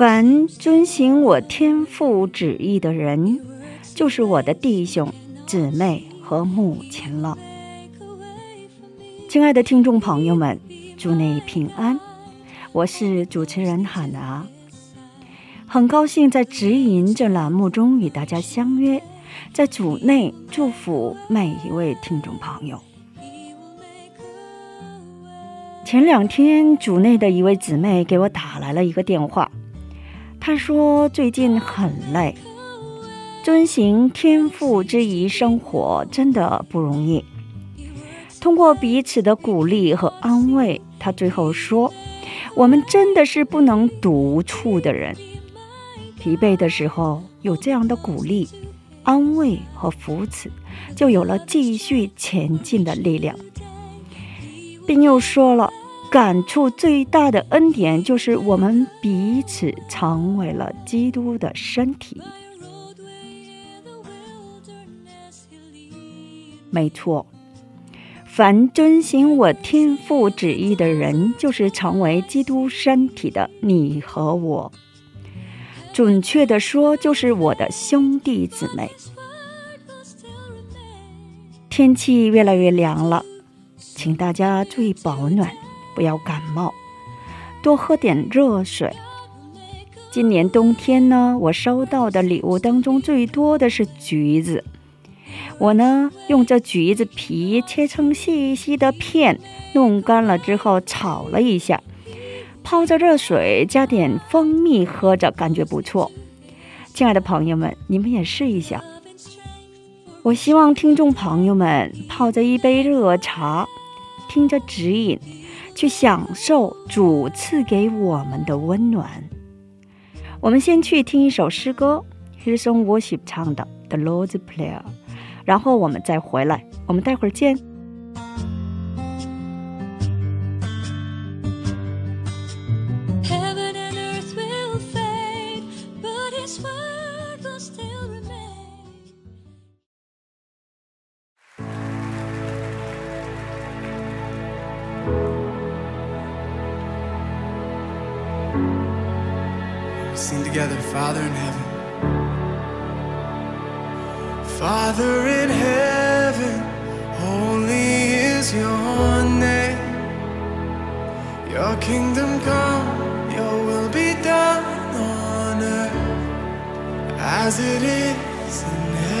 凡遵行我天父旨意的人，就是我的弟兄、姊妹和母亲了。亲爱的听众朋友们，祝你平安，我是主持人海娜，很高兴在指引这栏目中与大家相约，在主内祝福每一位听众朋友。前两天，主内的一位姊妹给我打来了一个电话，他说最近很累，遵行天父之谊生活真的不容易。通过彼此的鼓励和安慰，他最后说：“我们真的是不能独处的人，疲惫的时候有这样的鼓励、安慰和扶持，就有了继续前进的力量。”并又说了，感触最大的恩典就是我们彼此成为了基督的身体。没错，凡遵行我天父旨意的人，就是成为基督身体的你和我。准确的说，就是我的兄弟姊妹。天气越来越凉了。请大家注意保暖，不要感冒，多喝点热水。今年冬天呢，我收到的礼物当中最多的是橘子。我呢，用这橘子皮切成细细的片，弄干了之后炒了一下，泡着热水，加点蜂蜜喝着，感觉不错。亲爱的朋友们，你们也试一下。我希望听众朋友们泡着一杯热茶。听着指引，去享受主赐给我们的温暖。我们先去听一首诗歌，Hillsong Worship 唱的《The Lord's Prayer》，然后我们再回来。我们待会儿见。As it is.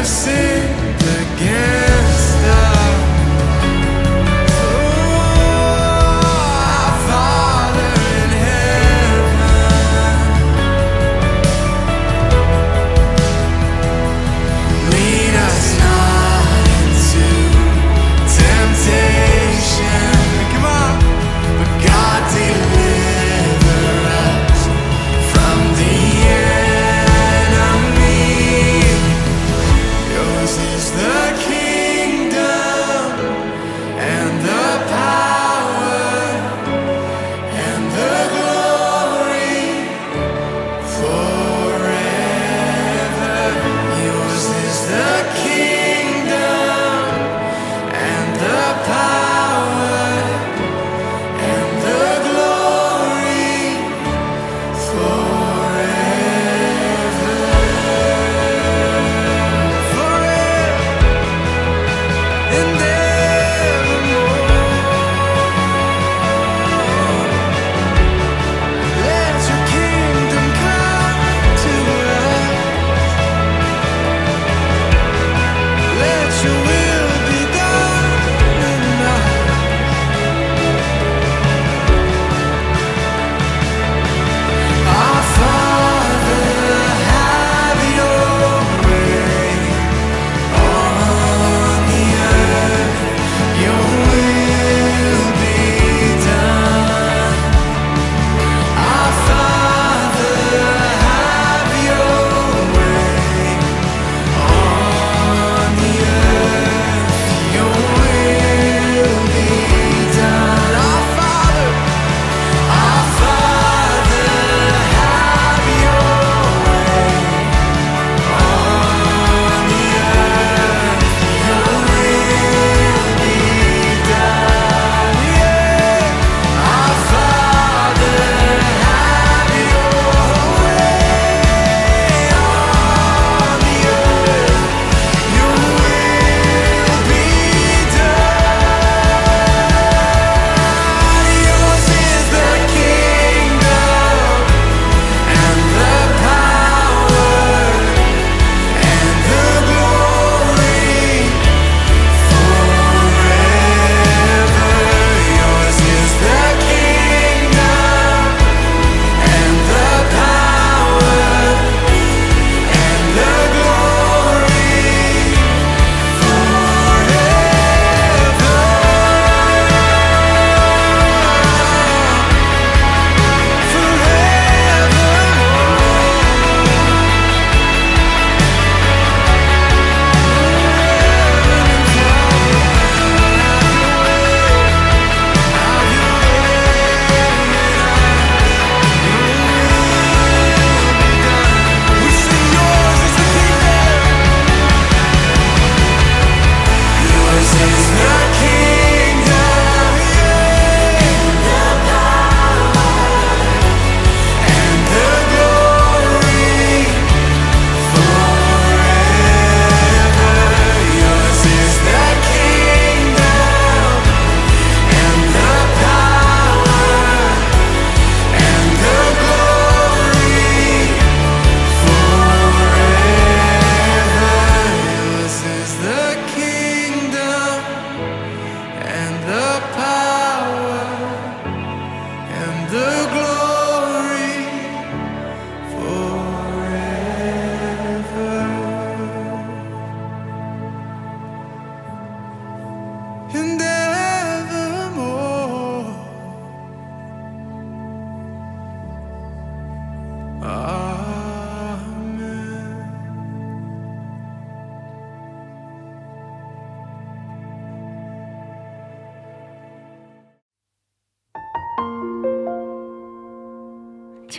nascer.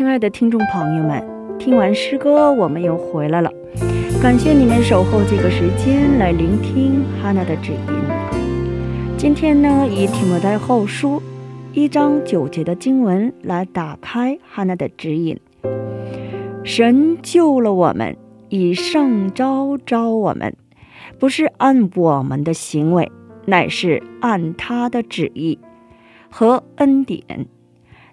亲爱的听众朋友们，听完诗歌，我们又回来了。感谢你们守候这个时间来聆听哈娜的指引。今天呢，以提摩太后书一章九节的经文来打开哈娜的指引。神救了我们，以圣招招我们，不是按我们的行为，乃是按他的旨意和恩典。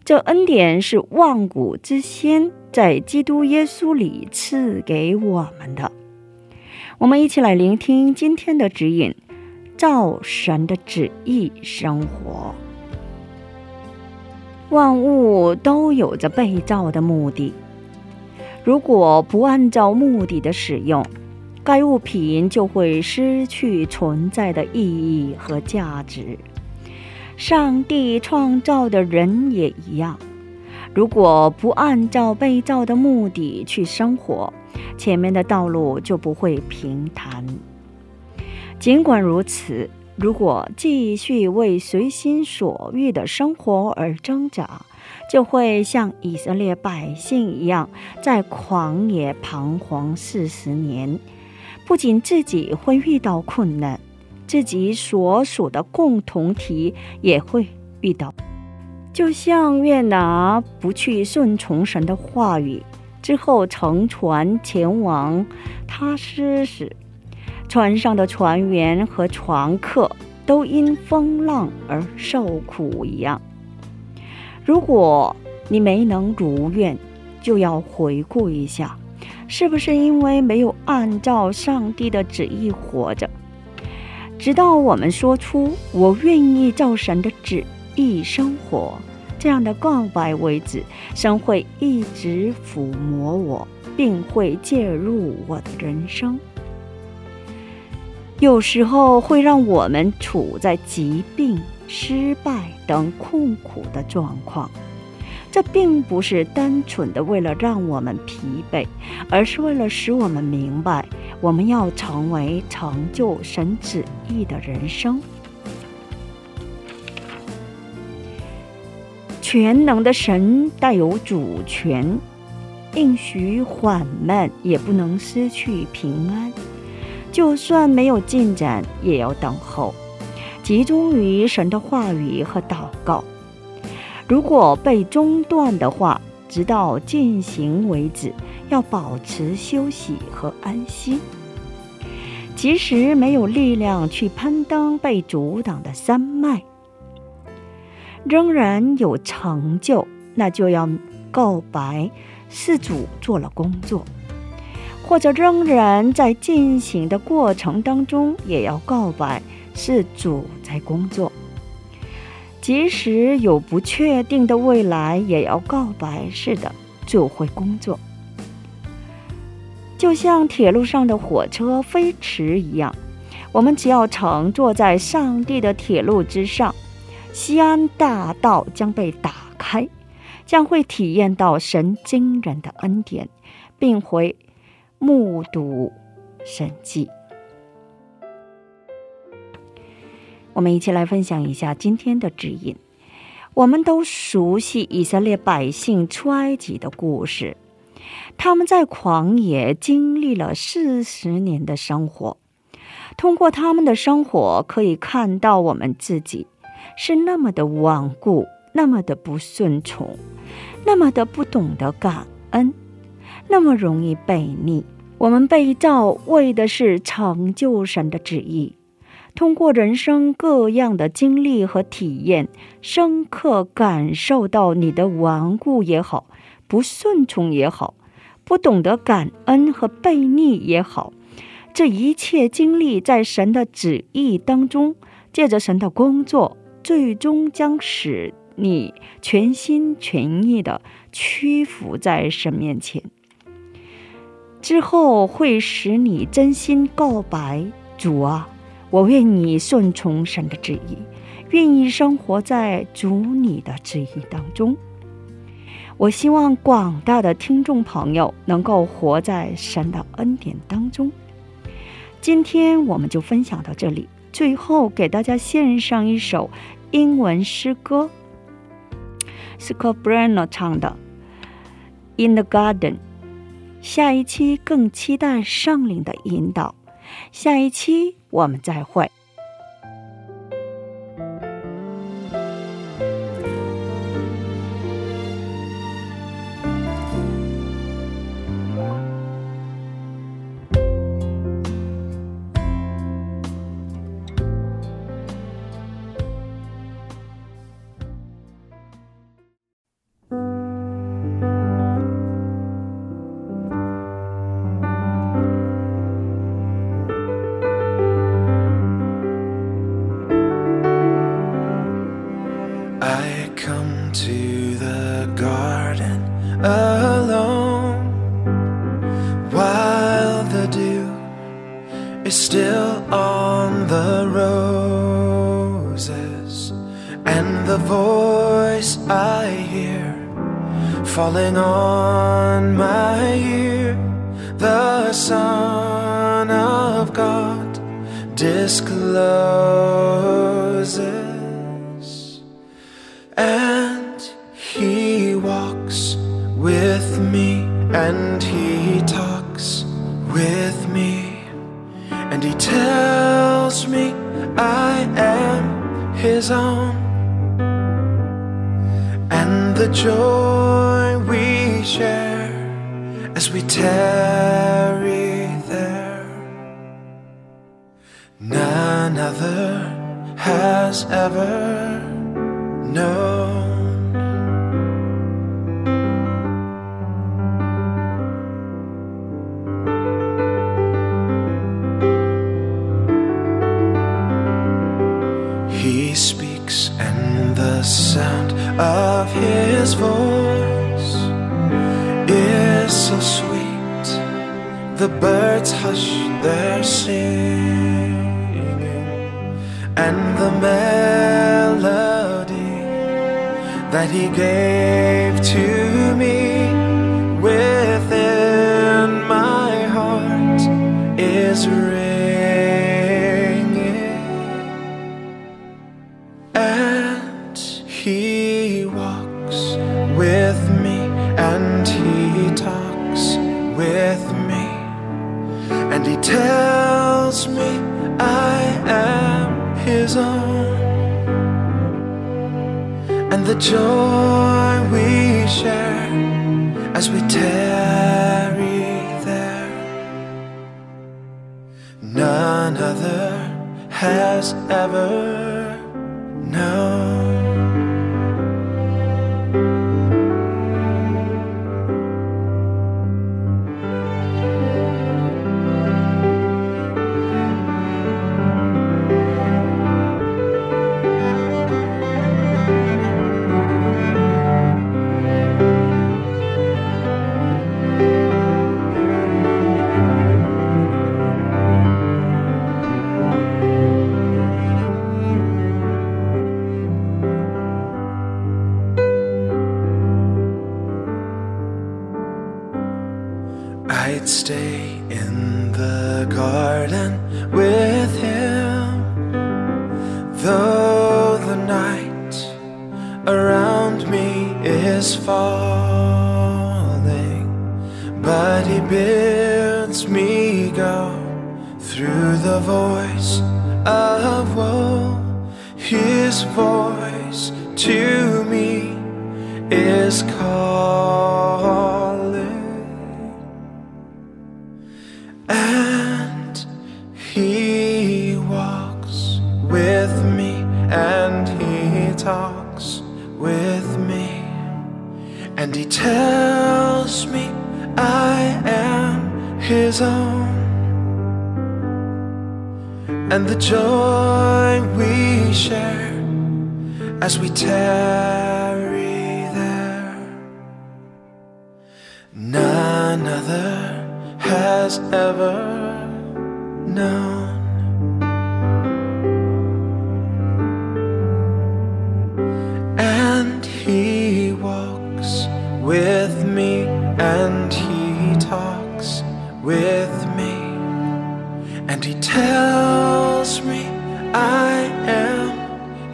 这恩典是万古之先在基督耶稣里赐给我们的。我们一起来聆听今天的指引，照神的旨意生活。万物都有着被造的目的，如果不按照目的的使用，该物品就会失去存在的意义和价值。上帝创造的人也一样，如果不按照被造的目的去生活，前面的道路就不会平坦。尽管如此，如果继续为随心所欲的生活而挣扎，就会像以色列百姓一样，在狂野彷徨四十年。不仅自己会遇到困难。自己所属的共同体也会遇到，就像约拿不去顺从神的话语之后，乘船前往他施时，船上的船员和船客都因风浪而受苦一样。如果你没能如愿，就要回顾一下，是不是因为没有按照上帝的旨意活着？直到我们说出“我愿意照神的旨意生活”这样的告白为止，神会一直抚摸我，并会介入我的人生。有时候会让我们处在疾病、失败等困苦的状况，这并不是单纯的为了让我们疲惫，而是为了使我们明白。我们要成为成就神旨意的人生。全能的神带有主权，应许缓慢也不能失去平安。就算没有进展，也要等候，集中于神的话语和祷告。如果被中断的话，直到进行为止。要保持休息和安息，即使没有力量去攀登被阻挡的山脉，仍然有成就，那就要告白事主做了工作；或者仍然在进行的过程当中，也要告白是主在工作。即使有不确定的未来，也要告白似的，就会工作。就像铁路上的火车飞驰一样，我们只要乘坐在上帝的铁路之上，西安大道将被打开，将会体验到神惊人的恩典，并会目睹神迹。我们一起来分享一下今天的指引。我们都熟悉以色列百姓出埃及的故事。他们在旷野经历了四十年的生活，通过他们的生活可以看到我们自己是那么的顽固，那么的不顺从，那么的不懂得感恩，那么容易悖逆。我们被造为的是成就神的旨意，通过人生各样的经历和体验，深刻感受到你的顽固也好，不顺从也好。不懂得感恩和背逆也好，这一切经历在神的旨意当中，借着神的工作，最终将使你全心全意的屈服在神面前。之后会使你真心告白：“主啊，我愿意顺从神的旨意，愿意生活在主你的旨意当中。我希望广大的听众朋友能够活在神的恩典当中。今天我们就分享到这里，最后给大家献上一首英文诗歌 s c o t Brenner 唱的《In the Garden》。下一期更期待圣灵的引导。下一期我们再会。With me and he talks of his voice is so sweet. The birds hush their singing, and the melody that he gave to me within my heart is ringing. And he walks with me and he talks with me and he tells me I am his own and the joy we share as we tarry there none other has ever known. Though the night around me is falling. But he bids me go through the voice of woe. His voice to me is calling. His own and the joy we share as we tarry there none other has ever known.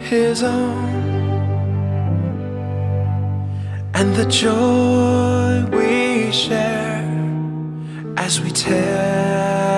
His own. And the joy we share as we tell